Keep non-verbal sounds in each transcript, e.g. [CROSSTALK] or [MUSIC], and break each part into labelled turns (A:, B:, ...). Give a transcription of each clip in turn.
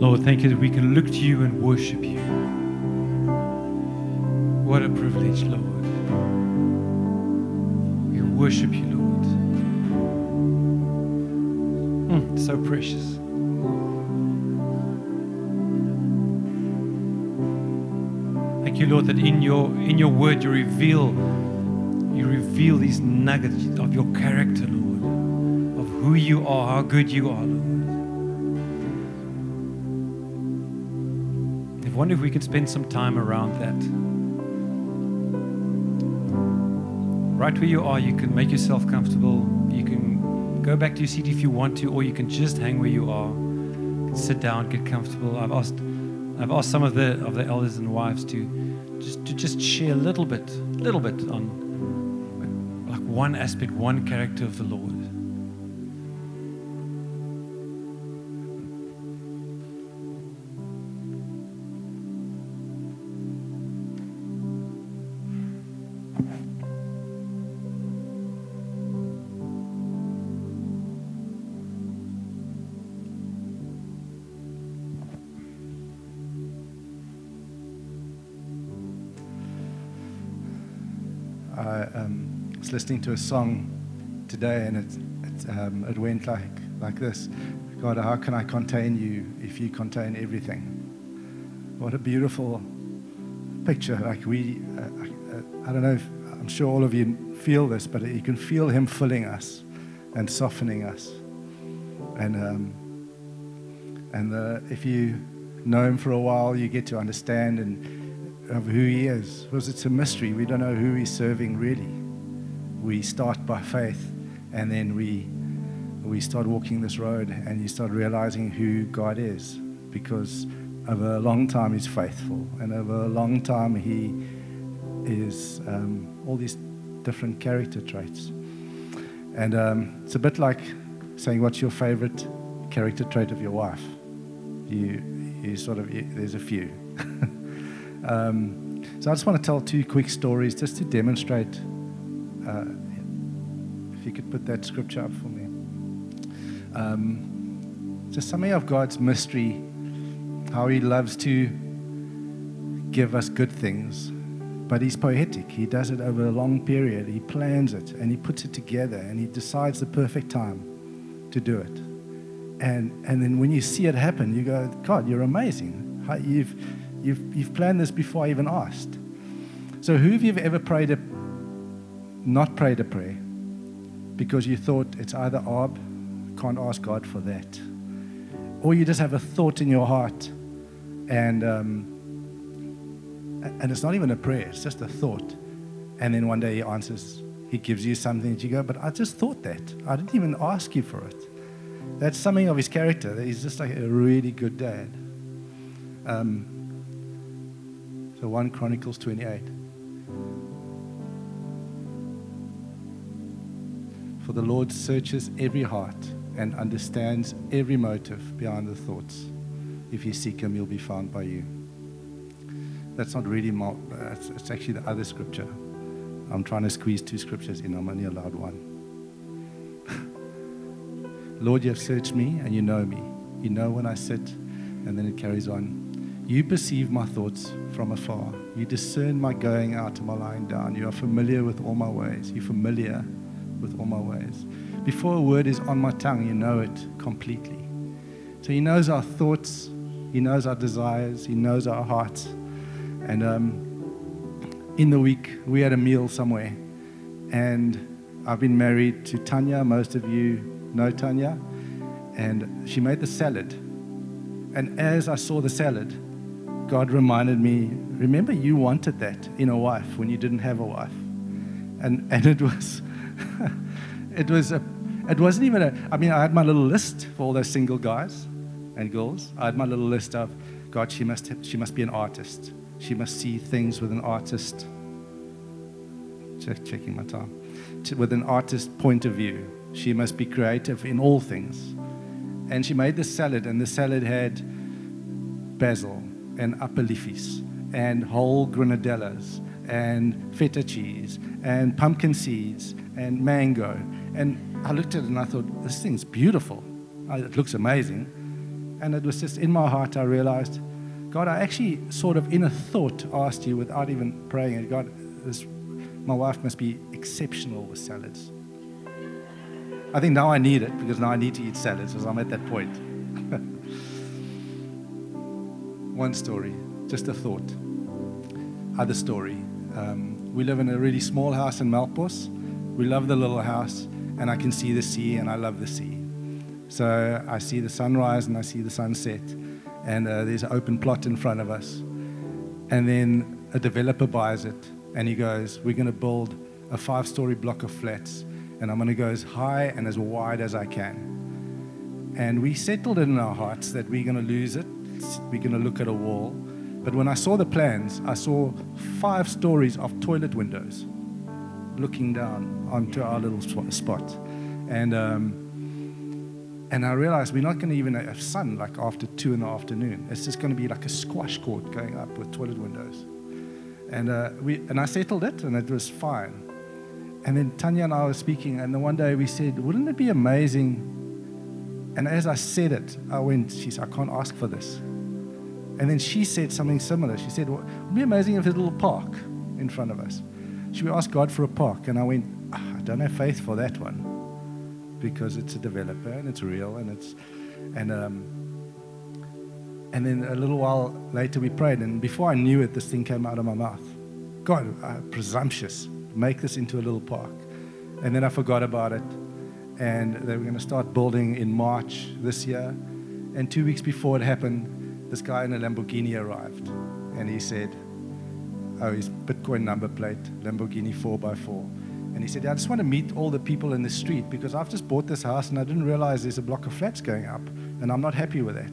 A: Lord, thank you that we can look to you and worship you. What a privilege, Lord. We worship you, Lord. Mm, so precious. Thank you, Lord, that in your in your word you reveal you reveal these nuggets of your character, Lord, of who you are, how good you are, Lord. Wonder if we can spend some time around that. Right where you are, you can make yourself comfortable. You can go back to your seat if you want to, or you can just hang where you are. Sit down, get comfortable. I've asked, I've asked some of the of the elders and wives to just to just share a little bit, little bit on like one aspect, one character of the Lord.
B: I um, was listening to a song today, and it it, um, it went like like this: God, how can I contain you if you contain everything? What a beautiful picture! Like we, uh, I, don't know if I'm sure all of you feel this, but you can feel Him filling us and softening us, and um, and the, if you know Him for a while, you get to understand and of who he is because it's a mystery. We don't know who he's serving really. We start by faith and then we we start walking this road and you start realizing who God is because over a long time he's faithful and over a long time he is um, all these different character traits. And um, it's a bit like saying, "What's your favorite character trait of your wife?" You you sort of you, there's a few. [LAUGHS] Um, so I just want to tell two quick stories just to demonstrate. Uh, if you could put that scripture up for me. Um, just something of God's mystery, how He loves to give us good things, but He's poetic. He does it over a long period. He plans it and He puts it together and He decides the perfect time to do it. And, and then when you see it happen, you go, God, you're amazing. You've, You've, you've planned this before I even asked. So, who of you ever prayed a, not prayed a prayer because you thought it's either Ab, can't ask God for that, or you just have a thought in your heart and, um, and it's not even a prayer, it's just a thought. And then one day He answers, He gives you something that you go, but I just thought that. I didn't even ask you for it. That's something of His character, that He's just like a really good dad. Um, so 1 Chronicles 28. For the Lord searches every heart and understands every motive behind the thoughts. If you seek him, you'll be found by you. That's not really, my, it's, it's actually the other scripture. I'm trying to squeeze two scriptures in, I'm only allowed one. [LAUGHS] Lord, you have searched me and you know me. You know when I sit, and then it carries on. You perceive my thoughts from afar. You discern my going out and my lying down. You are familiar with all my ways. You're familiar with all my ways. Before a word is on my tongue, you know it completely. So He knows our thoughts, He knows our desires, He knows our hearts. And um, in the week, we had a meal somewhere. And I've been married to Tanya. Most of you know Tanya. And she made the salad. And as I saw the salad, God reminded me, remember you wanted that in a wife when you didn't have a wife. And, [LAUGHS] and it was, [LAUGHS] it was a, it wasn't even a, I mean, I had my little list for all those single guys and girls. I had my little list of, God, she must, have, she must be an artist. She must see things with an artist. Check, checking my time. With an artist point of view. She must be creative in all things. And she made the salad, and the salad had basil and apelifis and whole granadillas and feta cheese and pumpkin seeds and mango. And I looked at it and I thought, this thing's beautiful. It looks amazing. And it was just in my heart, I realized, God, I actually sort of in a thought asked you without even praying it, God, this, my wife must be exceptional with salads. I think now I need it because now I need to eat salads because I'm at that point. [LAUGHS] One story, just a thought. Other story. Um, we live in a really small house in Melkbos. We love the little house, and I can see the sea, and I love the sea. So I see the sunrise and I see the sunset, and uh, there's an open plot in front of us. And then a developer buys it, and he goes, We're going to build a five story block of flats, and I'm going to go as high and as wide as I can. And we settled it in our hearts that we're going to lose it, we're going to look at a wall. But when I saw the plans, I saw five stories of toilet windows looking down onto our little spot. And, um, and I realized we're not going to even have sun like after two in the afternoon. It's just going to be like a squash court going up with toilet windows. And, uh, we, and I settled it, and it was fine. And then Tanya and I were speaking, and then one day we said, Wouldn't it be amazing? And as I said it, I went, She said, I can't ask for this. And then she said something similar. She said, well, It'd be amazing if there's a little park in front of us. Should we ask God for a park? And I went, ah, I don't have faith for that one because it's a developer and it's real and it's, and, um, and then a little while later we prayed, and before I knew it, this thing came out of my mouth. God, uh, presumptuous, make this into a little park. And then I forgot about it, and they were going to start building in March this year. And two weeks before it happened, this guy in a Lamborghini arrived, and he said, Oh, his Bitcoin number plate, Lamborghini 4x4. And he said, I just want to meet all the people in the street because I've just bought this house and I didn't realize there's a block of flats going up, and I'm not happy with that.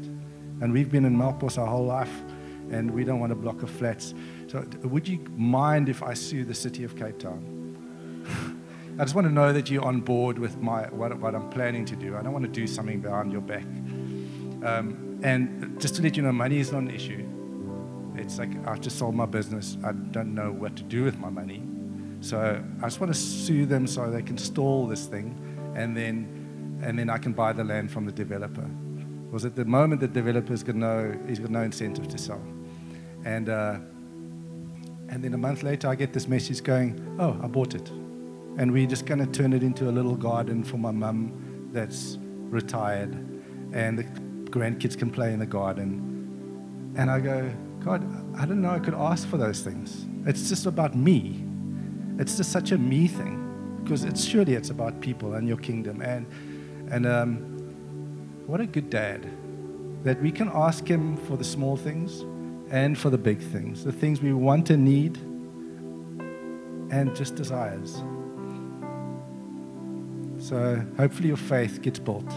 B: And we've been in Melkbos our whole life, and we don't want a block of flats. So, would you mind if I sue the city of Cape Town? [LAUGHS] I just want to know that you're on board with my, what, what I'm planning to do. I don't want to do something behind your back. Um, and just to let you know, money is not an issue. It's like I've just sold my business. I don't know what to do with my money. So I just want to sue them so they can stall this thing, and then, and then I can buy the land from the developer. Because at the moment, the developer's got no, he's got no incentive to sell. And, uh, and then a month later, I get this message going, oh, I bought it. And we're just going to turn it into a little garden for my mum that's retired. And the grandkids can play in the garden. And I go, God, I didn't know I could ask for those things. It's just about me. It's just such a me thing. Because it's surely it's about people and your kingdom. And, and um, what a good dad that we can ask him for the small things and for the big things, the things we want and need, and just desires. So hopefully your faith gets built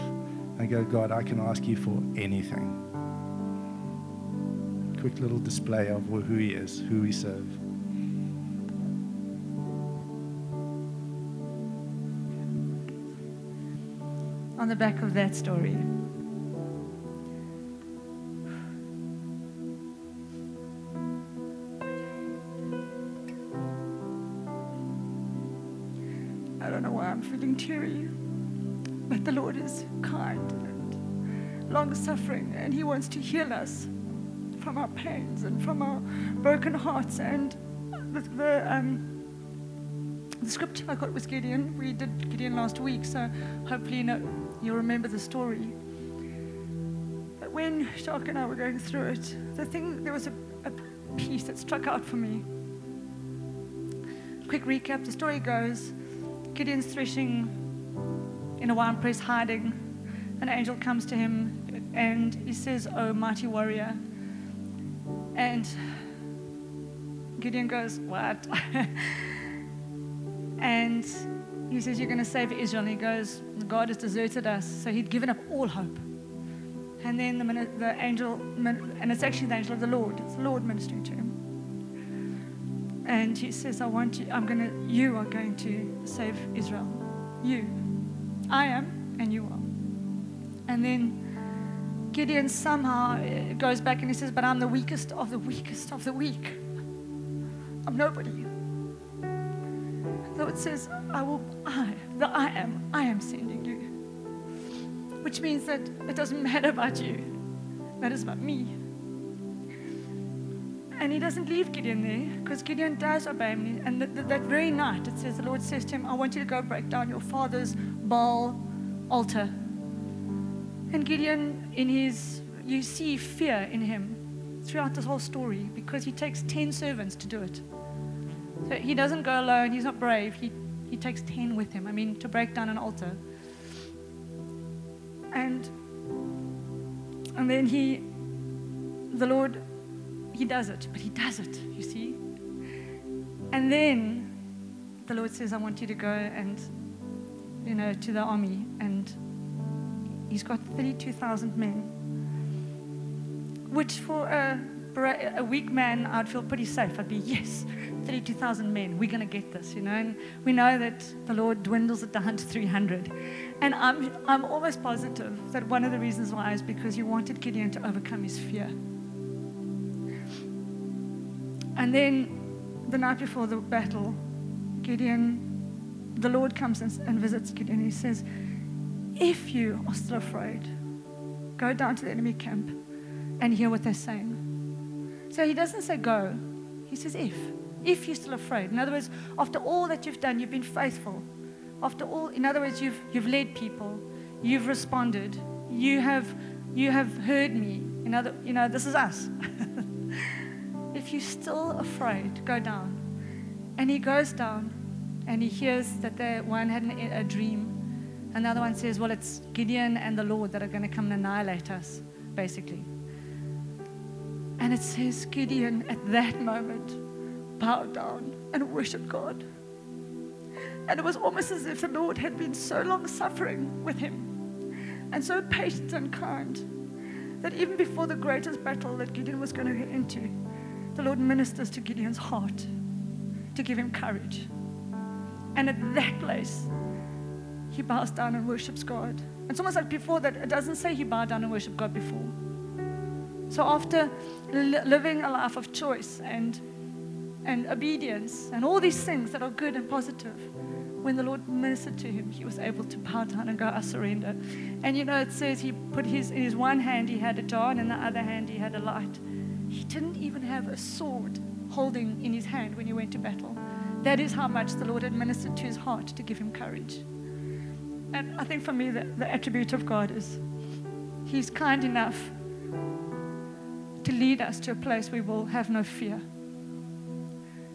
B: and go, God, I can ask you for anything. Quick little display of who he is, who we serve.
C: The back of that story, I don't know why I'm feeling teary, but the Lord is kind and long suffering, and He wants to heal us from our pains and from our broken hearts. And the, the, um, the scripture I got was Gideon. We did Gideon last week, so hopefully you know, you'll remember the story. But when Shark and I were going through it, the thing there was a, a piece that struck out for me. Quick recap: the story goes. Gideon's threshing in a wine press, hiding. An angel comes to him and he says, Oh, mighty warrior. And Gideon goes, What? [LAUGHS] and he says, You're going to save Israel. And he goes, God has deserted us. So he'd given up all hope. And then the, the angel, and it's actually the angel of the Lord, it's the Lord ministering to him. And he says, I want you, I'm going to, you are going to save Israel. You. I am, and you are. And then Gideon somehow uh, goes back and he says, But I'm the weakest of the weakest of the weak. I'm nobody. It says, I will, I, the I am, I am sending you. Which means that it doesn't matter about you. matters about me. And he doesn't leave Gideon there because Gideon does obey him. And th- th- that very night, it says, the Lord says to him, I want you to go break down your father's Baal altar. And Gideon, in his, you see fear in him throughout this whole story because he takes 10 servants to do it. So he doesn't go alone, he's not brave, he, he takes 10 with him. I mean, to break down an altar. And, and then he, the Lord he does it, but he does it, you see. And then the Lord says, I want you to go and, you know, to the army. And he's got 32,000 men, which for a, a weak man, I'd feel pretty safe. I'd be, yes, 32,000 men, we're going to get this, you know. And we know that the Lord dwindles it down to 300. And I'm, I'm almost positive that one of the reasons why is because he wanted Gideon to overcome his fear. And then the night before the battle, Gideon, the Lord comes and, and visits Gideon. He says, If you are still afraid, go down to the enemy camp and hear what they're saying. So he doesn't say go, he says if. If you're still afraid. In other words, after all that you've done, you've been faithful. After all, in other words, you've, you've led people, you've responded, you have, you have heard me. In other, you know, this is us. [LAUGHS] if you're still afraid, go down. And he goes down and he hears that the one had an, a dream. Another one says, Well, it's Gideon and the Lord that are going to come and annihilate us, basically. And it says, Gideon at that moment bowed down and worshiped God. And it was almost as if the Lord had been so long suffering with him and so patient and kind that even before the greatest battle that Gideon was going to get into, the Lord ministers to Gideon's heart to give him courage. And at that place, he bows down and worships God. It's almost like before that, it doesn't say he bowed down and worshiped God before. So after li- living a life of choice and, and obedience and all these things that are good and positive, when the Lord ministered to him, he was able to bow down and go, I surrender. And you know, it says he put his, in his one hand he had a jar and in the other hand he had a light. He didn't even have a sword holding in his hand when he went to battle. That is how much the Lord had ministered to his heart to give him courage. And I think for me, the, the attribute of God is He's kind enough to lead us to a place where we'll have no fear.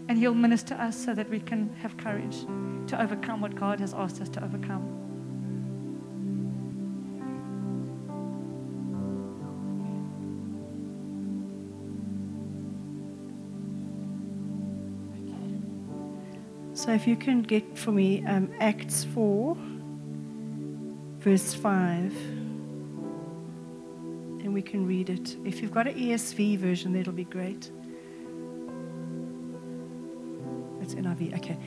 C: And He'll minister us so that we can have courage to overcome what God has asked us to overcome.
D: So if you can get for me um, Acts 4, verse 5, and we can read it. If you've got an ESV version, that'll be great. It's NIV, okay.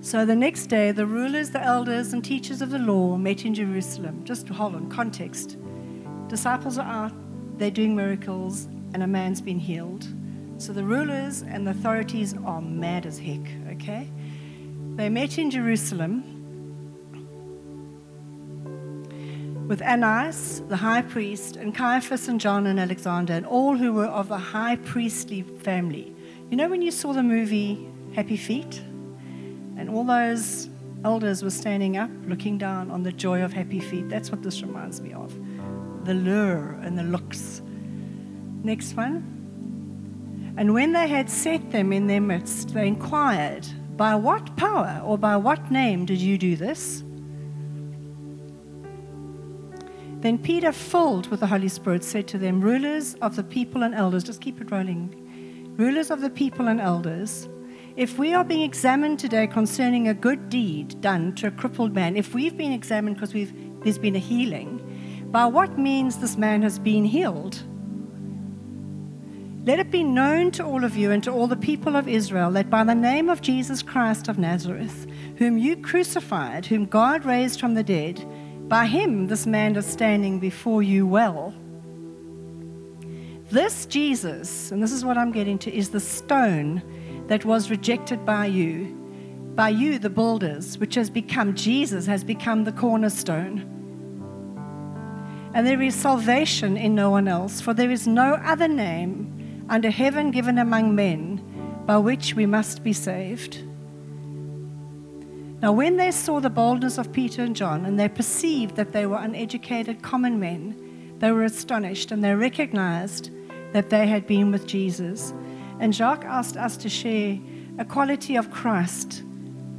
D: So the next day, the rulers, the elders, and teachers of the law met in Jerusalem. Just hold on, context. Disciples are out, they're doing miracles, and a man's been healed. So the rulers and the authorities are mad as heck, okay? They met in Jerusalem with Annas, the high priest, and Caiaphas and John and Alexander, and all who were of the high priestly family. You know when you saw the movie Happy Feet? And all those elders were standing up, looking down on the joy of Happy Feet. That's what this reminds me of the lure and the looks. Next one. And when they had set them in their midst, they inquired, By what power or by what name did you do this? Then Peter, filled with the Holy Spirit, said to them, Rulers of the people and elders, just keep it rolling. Rulers of the people and elders, if we are being examined today concerning a good deed done to a crippled man, if we've been examined because there's been a healing, by what means this man has been healed? Let it be known to all of you and to all the people of Israel that by the name of Jesus Christ of Nazareth, whom you crucified, whom God raised from the dead, by him this man is standing before you well. This Jesus, and this is what I'm getting to, is the stone that was rejected by you, by you, the builders, which has become Jesus, has become the cornerstone. And there is salvation in no one else, for there is no other name under heaven given among men by which we must be saved. Now, when they saw the boldness of Peter and John, and they perceived that they were uneducated common men, they were astonished and they recognized that they had been with Jesus. And Jacques asked us to share a quality of Christ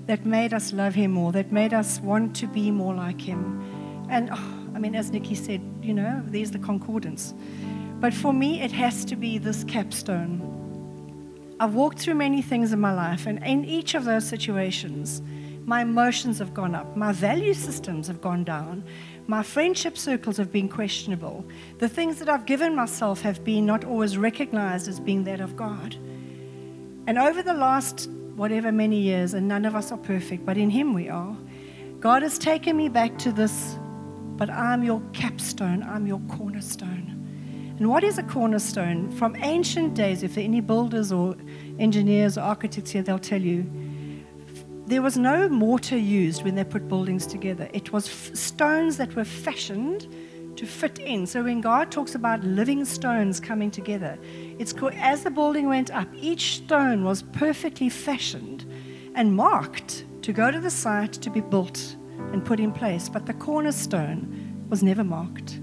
D: that made us love him more, that made us want to be more like him. And oh, I mean, as Nikki said, you know, there's the concordance. But for me, it has to be this capstone. I've walked through many things in my life, and in each of those situations, my emotions have gone up, my value systems have gone down, my friendship circles have been questionable. The things that I've given myself have been not always recognized as being that of God. And over the last whatever many years, and none of us are perfect, but in Him we are, God has taken me back to this but I'm your capstone, I'm your cornerstone. And what is a cornerstone? From ancient days, if there are any builders or engineers or architects here, they'll tell you there was no mortar used when they put buildings together. It was f- stones that were fashioned to fit in. So when God talks about living stones coming together, it's called, as the building went up, each stone was perfectly fashioned and marked to go to the site to be built and put in place, but the cornerstone was never marked.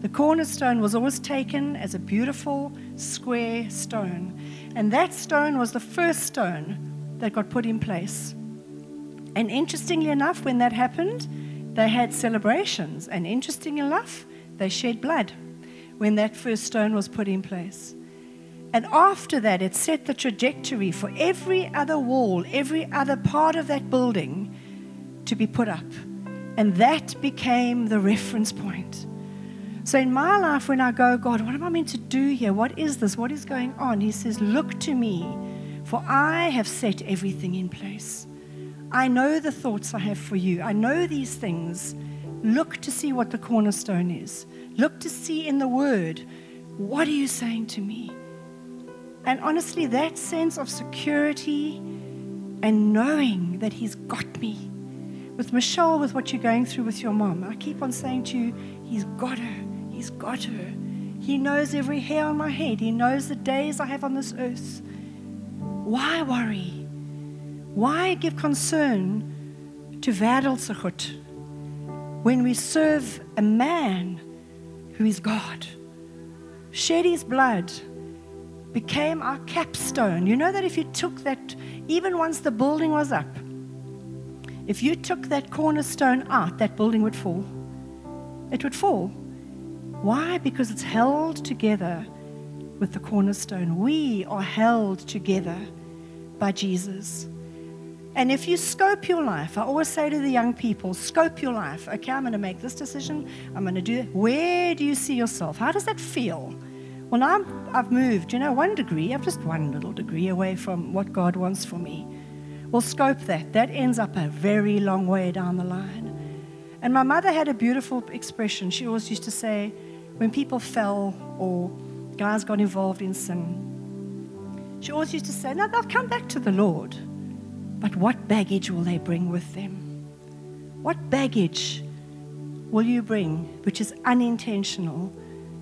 D: The cornerstone was always taken as a beautiful square stone, and that stone was the first stone that got put in place. And interestingly enough, when that happened, they had celebrations, and interestingly enough, they shed blood when that first stone was put in place. And after that, it set the trajectory for every other wall, every other part of that building to be put up. And that became the reference point. So in my life, when I go, God, what am I meant to do here? What is this? What is going on? He says, Look to me, for I have set everything in place. I know the thoughts I have for you. I know these things. Look to see what the cornerstone is. Look to see in the word, what are you saying to me? And honestly, that sense of security and knowing that He's got me with Michelle, with what you're going through with your mom, I keep on saying to you, He's got her. He's got her. He knows every hair on my head. He knows the days I have on this earth. Why worry? Why give concern to Wêreldse when we serve a man who is God? Shed his blood, became our capstone. You know that if you took that, even once the building was up, if you took that cornerstone out, that building would fall. It would fall. Why? Because it's held together with the cornerstone. We are held together by Jesus. And if you scope your life, I always say to the young people, scope your life. Okay, I'm going to make this decision. I'm going to do it. Where do you see yourself? How does that feel? Well, now I've moved, you know, one degree. I've just one little degree away from what God wants for me. Well, scope that. That ends up a very long way down the line. And my mother had a beautiful expression. She always used to say, when people fell or guys got involved in sin, she always used to say, No, they'll come back to the Lord. But what baggage will they bring with them? What baggage will you bring which is unintentional?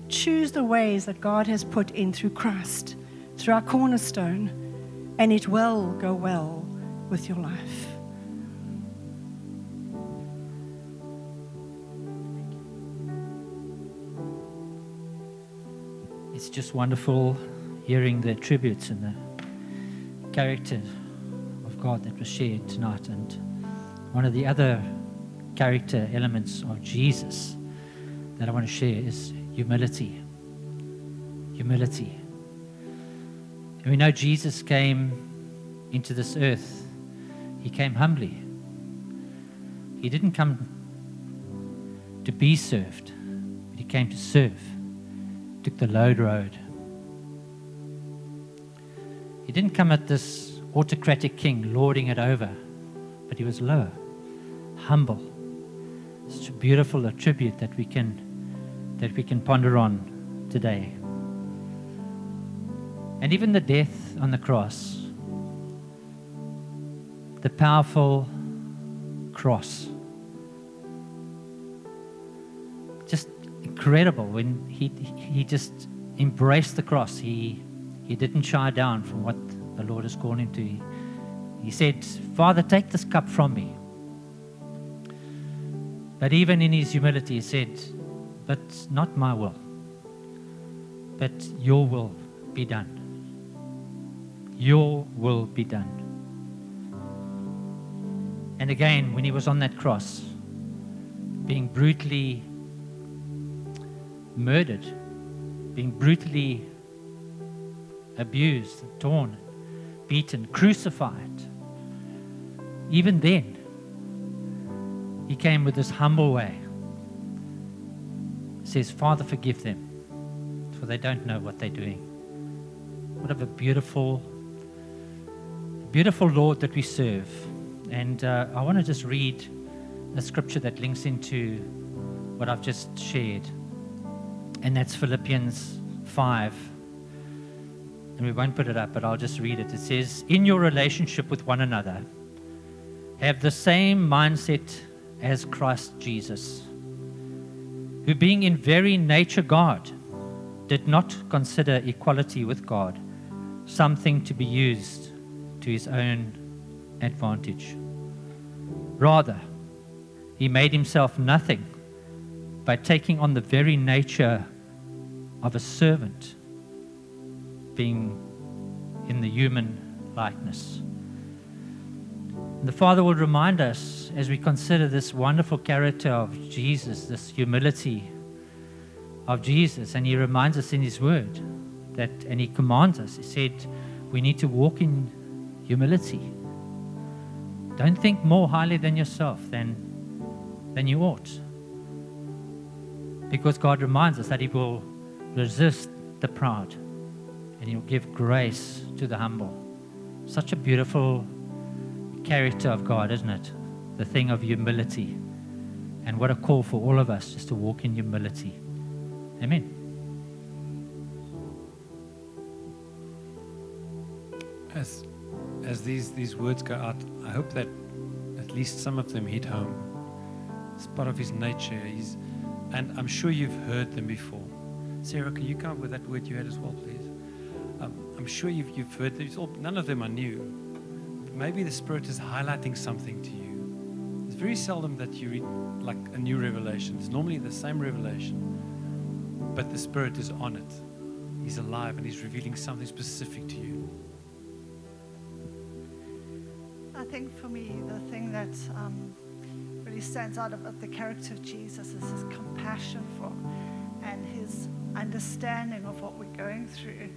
D: Choose the ways that God has put in through Christ, through our cornerstone, and it will go well with your life.
E: It's just wonderful hearing the tributes and the character God that was shared tonight. And one of the other character elements of Jesus that I want to share is humility. Humility. And we know Jesus came into this earth he came humbly. He didn't come to be served, but he came to serve. Took the load road. He didn't come at this autocratic king lording it over, but he was low, humble. Such a beautiful attribute that we can that we can ponder on today. And even the death on the cross the powerful cross. Just incredible when he, he just embraced the cross. He, he didn't shy down from what the Lord has called him to. He, he said, Father, take this cup from me. But even in his humility, he said, But not my will, but your will be done. Your will be done. And again, when he was on that cross, being brutally murdered, being brutally abused, torn, beaten, crucified, even then, he came with this humble way. Says, Father, forgive them, for they don't know what they're doing. What a beautiful, beautiful Lord that we serve. And uh, I want to just read a scripture that links into what I've just shared. And that's Philippians 5. And we won't put it up, but I'll just read it. It says, In your relationship with one another, have the same mindset as Christ Jesus, who, being in very nature God, did not consider equality with God something to be used to his own advantage. Rather, he made himself nothing by taking on the very nature of a servant, being in the human likeness. The Father will remind us as we consider this wonderful character of Jesus, this humility of Jesus, and He reminds us in His Word that, and He commands us, He said, we need to walk in humility. Don't think more highly than yourself than, than you ought. Because God reminds us that He will resist the proud and He'll give grace to the humble. Such a beautiful character of God, isn't it? The thing of humility. And what a call for all of us just to walk in humility. Amen.
A: As, as these, these words go out, I hope that at least some of them hit home. It's part of his nature. He's, and I'm sure you've heard them before. Sarah, can you come up with that word you had as well, please? I'm sure you've, you've heard these. All, none of them are new maybe the Spirit is highlighting something to you. It's very seldom that you read like a new revelation. It's normally the same revelation, but the Spirit is on it. He's alive and He's revealing something specific to you.
F: I think for me, the thing that um, really stands out about the character of Jesus is his compassion for and his understanding of what we're going through.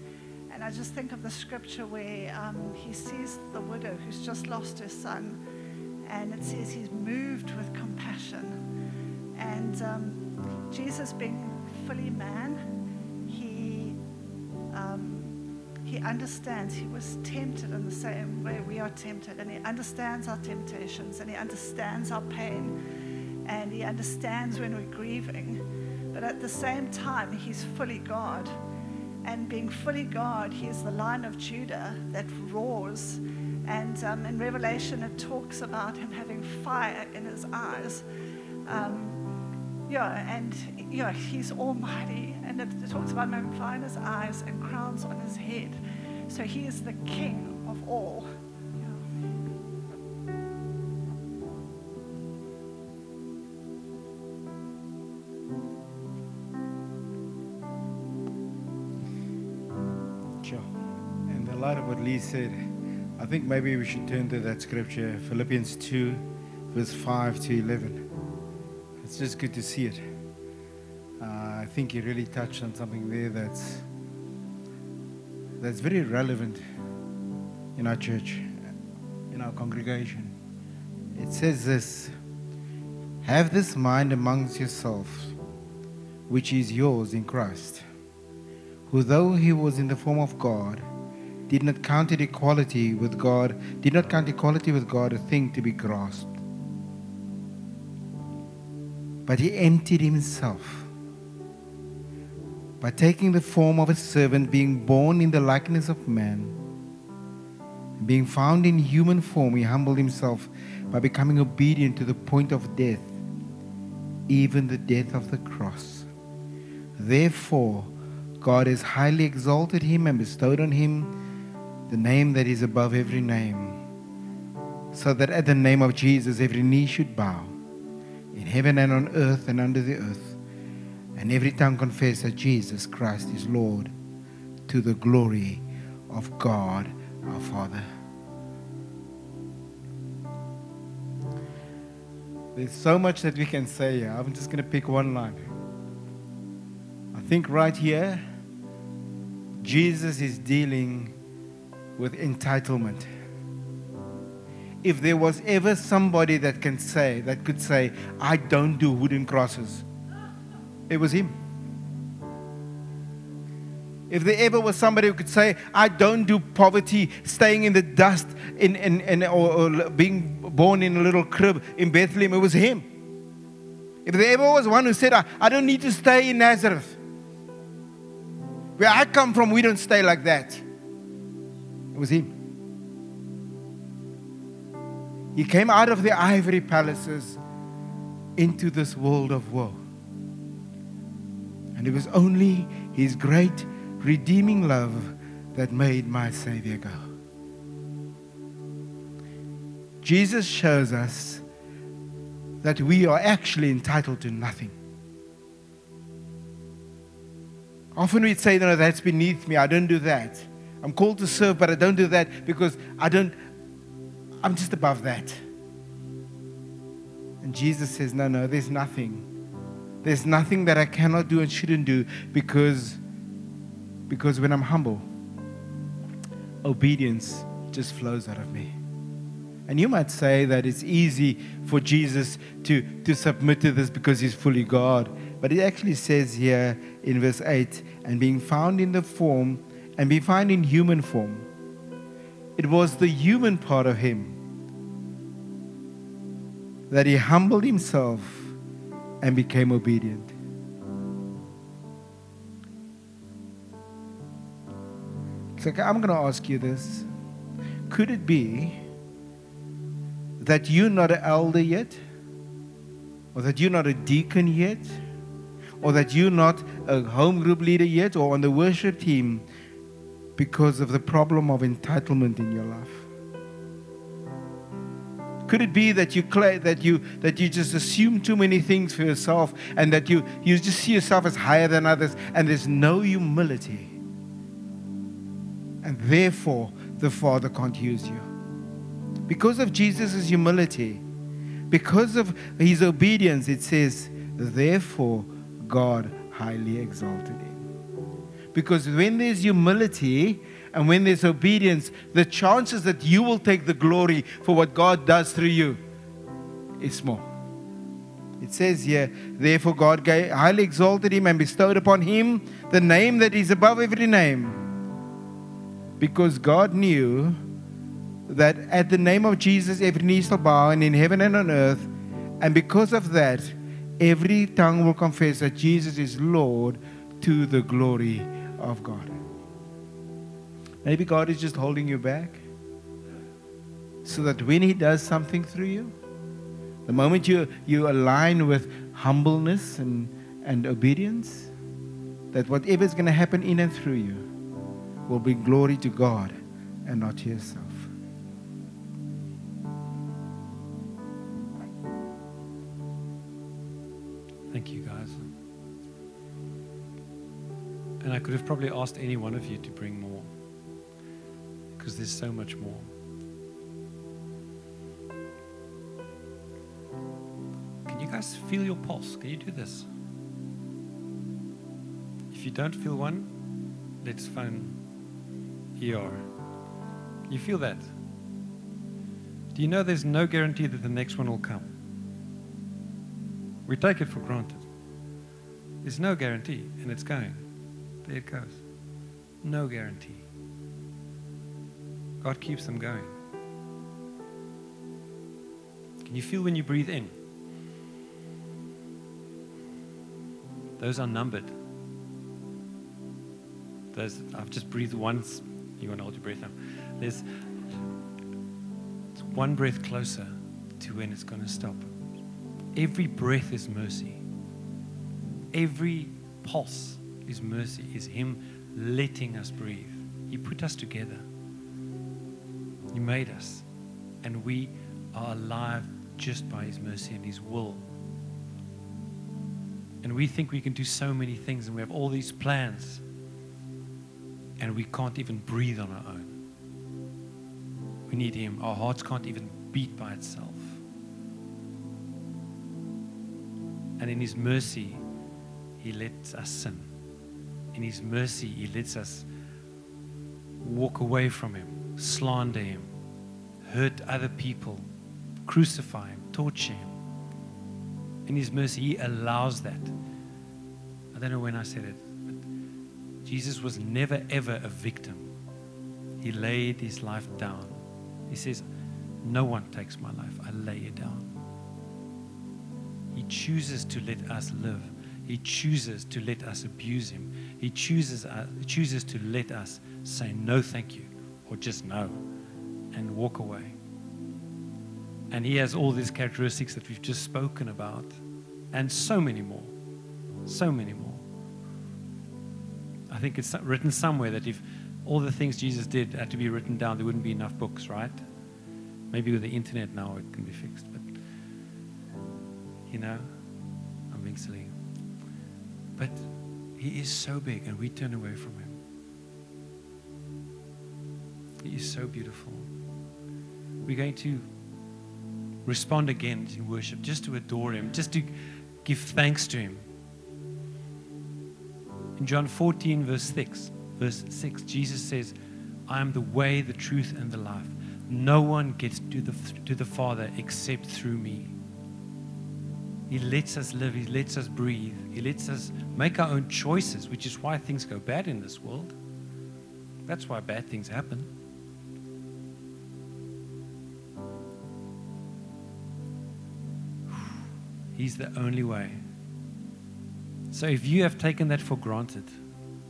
F: And I just think of the scripture where um, he sees the widow who's just lost her son, and it says he's moved with compassion. And um, Jesus, being fully man, he um, he understands. He was tempted in the same way we are tempted, and he understands our temptations, and he understands our pain, and he understands when we're grieving. But at the same time, he's fully God and being fully God, he is the lion of Judah that roars. And um, in Revelation, it talks about him having fire in his eyes. Um, yeah, and yeah, he's almighty. And it, it talks about him having fire in his eyes and crowns on his head. So he is the king of all.
G: Lee said, I think maybe we should turn to that scripture, Philippians 2, verse 5 to 11. It's just good to see it. Uh, I think he really touched on something there that's that's very relevant in our church, in our congregation. It says this Have this mind amongst yourselves, which is yours in Christ, who, though he was in the form of God, did not count it equality with God, did not count equality with God a thing to be grasped. But he emptied himself by taking the form of a servant, being born in the likeness of man. Being found in human form, he humbled himself by becoming obedient to the point of death, even the death of the cross. Therefore, God has highly exalted him and bestowed on him the name that is above every name, so that at the name of Jesus every knee should bow, in heaven and on earth and under the earth, and every tongue confess that Jesus Christ is Lord, to the glory of God our Father. There's so much that we can say here. I'm just going to pick one line. I think right here, Jesus is dealing with entitlement. If there was ever somebody that can say, that could say, I don't do wooden crosses, it was him. If there ever was somebody who could say, I don't do poverty, staying in the dust, in, in, in, or, or being born in a little crib in Bethlehem, it was him. If there ever was one who said, I, I don't need to stay in Nazareth, where I come from, we don't stay like that, it was him. He came out of the ivory palaces into this world of woe. And it was only his great redeeming love that made my Savior go. Jesus shows us that we are actually entitled to nothing. Often we'd say, no, that's beneath me. I don't do that. I'm called to serve, but I don't do that because I don't, I'm just above that. And Jesus says, no, no, there's nothing. There's nothing that I cannot do and shouldn't do because, because when I'm humble, obedience just flows out of me. And you might say that it's easy for Jesus to, to submit to this because he's fully God. But it actually says here in verse 8, and being found in the form, and being found in human form, it was the human part of him that he humbled himself and became obedient. So I'm going to ask you this. Could it be that you're not an elder yet? Or that you're not a deacon yet? Or that you're not a home group leader yet or on the worship team because of the problem of entitlement in your life? Could it be that you that you that you just assume too many things for yourself and that you you just see yourself as higher than others and there's no humility? And therefore the Father can't use you. Because of Jesus' humility, because of his obedience, it says, therefore God highly exalted him. Because when there's humility, and when there's obedience, the chances that you will take the glory for what God does through you is small. It says here, therefore God highly exalted him and bestowed upon him the name that is above every name. Because God knew that at the name of Jesus every knee shall bow and in heaven and on earth. And because of that, every tongue will confess that Jesus is Lord to the glory of God. Maybe God is just holding you back so that when He does something through you, the moment you, you align with humbleness and, and obedience, that whatever is going to happen in and through you will bring glory to God and not to yourself.
A: And I could have probably asked any one of you to bring more because there's so much more. Can you guys feel your pulse? Can you do this? If you don't feel one, let's phone ER. You feel that? Do you know there's no guarantee that the next one will come? We take it for granted. There's no guarantee, and it's going. There it goes. No guarantee. God keeps them going. Can you feel when you breathe in? Those are numbered. Those I've just breathed once. You want to hold your breath now? There's it's one breath closer to when it's going to stop. Every breath is mercy. Every pulse, His mercy, is Him letting us breathe. He put us together. He made us. And we are alive just by His mercy and His will. And we think we can do so many things and we have all these plans. And we can't even breathe on our own. We need Him. Our hearts can't even beat by itself. And in His mercy, He lets us sin. In His mercy, He lets us walk away from Him, slander Him, hurt other people, crucify Him, torture Him. In His mercy, He allows that. I don't know when I said it, but Jesus was never, ever a victim. He laid His life down. He says, No one takes my life, I lay it down. He chooses to let us live. He chooses to let us abuse him. He chooses, uh, chooses to let us say no thank you or just no and walk away. And he has all these characteristics that we've just spoken about and so many more. So many more. I think it's written somewhere that if all the things Jesus did had to be written down, there wouldn't be enough books, right? Maybe with the internet now it can be fixed, but you know, I'm being silly. But he is so big and we turn away from him. He is so beautiful. We're going to respond again in worship, just to adore him, just to give thanks to him. In John 14, verse 6, verse 6, Jesus says, I am the way, the truth, and the life. No one gets to the, to the Father except through me. He lets us live, He lets us breathe, He lets us make our own choices, which is why things go bad in this world. That's why bad things happen. He's the only way. So if you have taken that for granted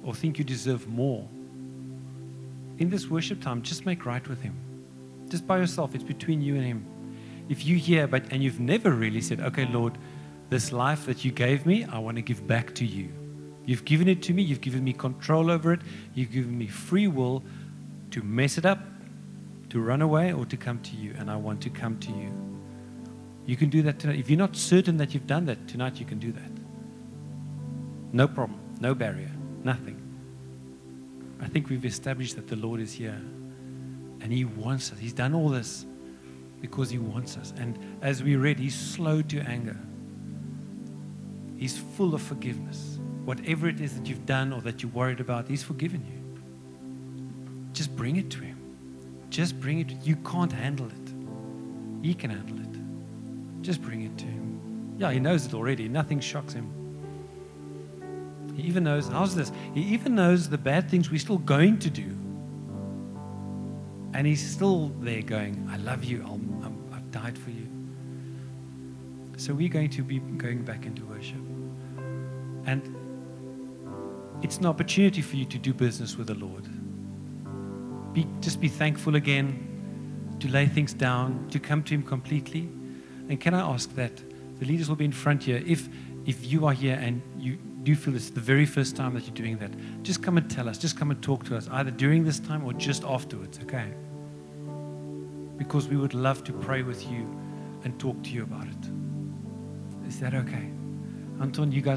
A: or think you deserve more, in this worship time, just make right with Him. Just by yourself, it's between you and Him. If you hear, but and you've never really said, okay, Lord, this life that you gave me, I want to give back to you. You've given it to me, you've given me control over it, you've given me free will to mess it up, to run away, or to come to you, and I want to come to you. You can do that tonight. If you're not certain that you've done that tonight, you can do that. No problem, no barrier, nothing. I think we've established that the Lord is here and He wants us. He's done all this because He wants us. And as we read, He's slow to anger, He's full of forgiveness. Whatever it is that you've done or that you're worried about, He's forgiven you. Just bring it to Him. Just bring it. You can't handle it. He can handle it. Just bring it to Him. Yeah, He knows it already. Nothing shocks Him. He even knows, how's this? He even knows the bad things we're still going to do. And he's still there going, I love you. i have died for you. So we're going to be going back into worship. And it's an opportunity for you to do business with the Lord. Be, just be thankful again, to lay things down, to come to Him completely. And can I ask that the leaders will be in front here? If, if you are here and you, do feel it's the very first time that you're doing that, just come and tell us. Just come and talk to us, either during this time or just afterwards, okay? Because we would love to pray with you and talk to you about it. Is that okay? Anton, you guys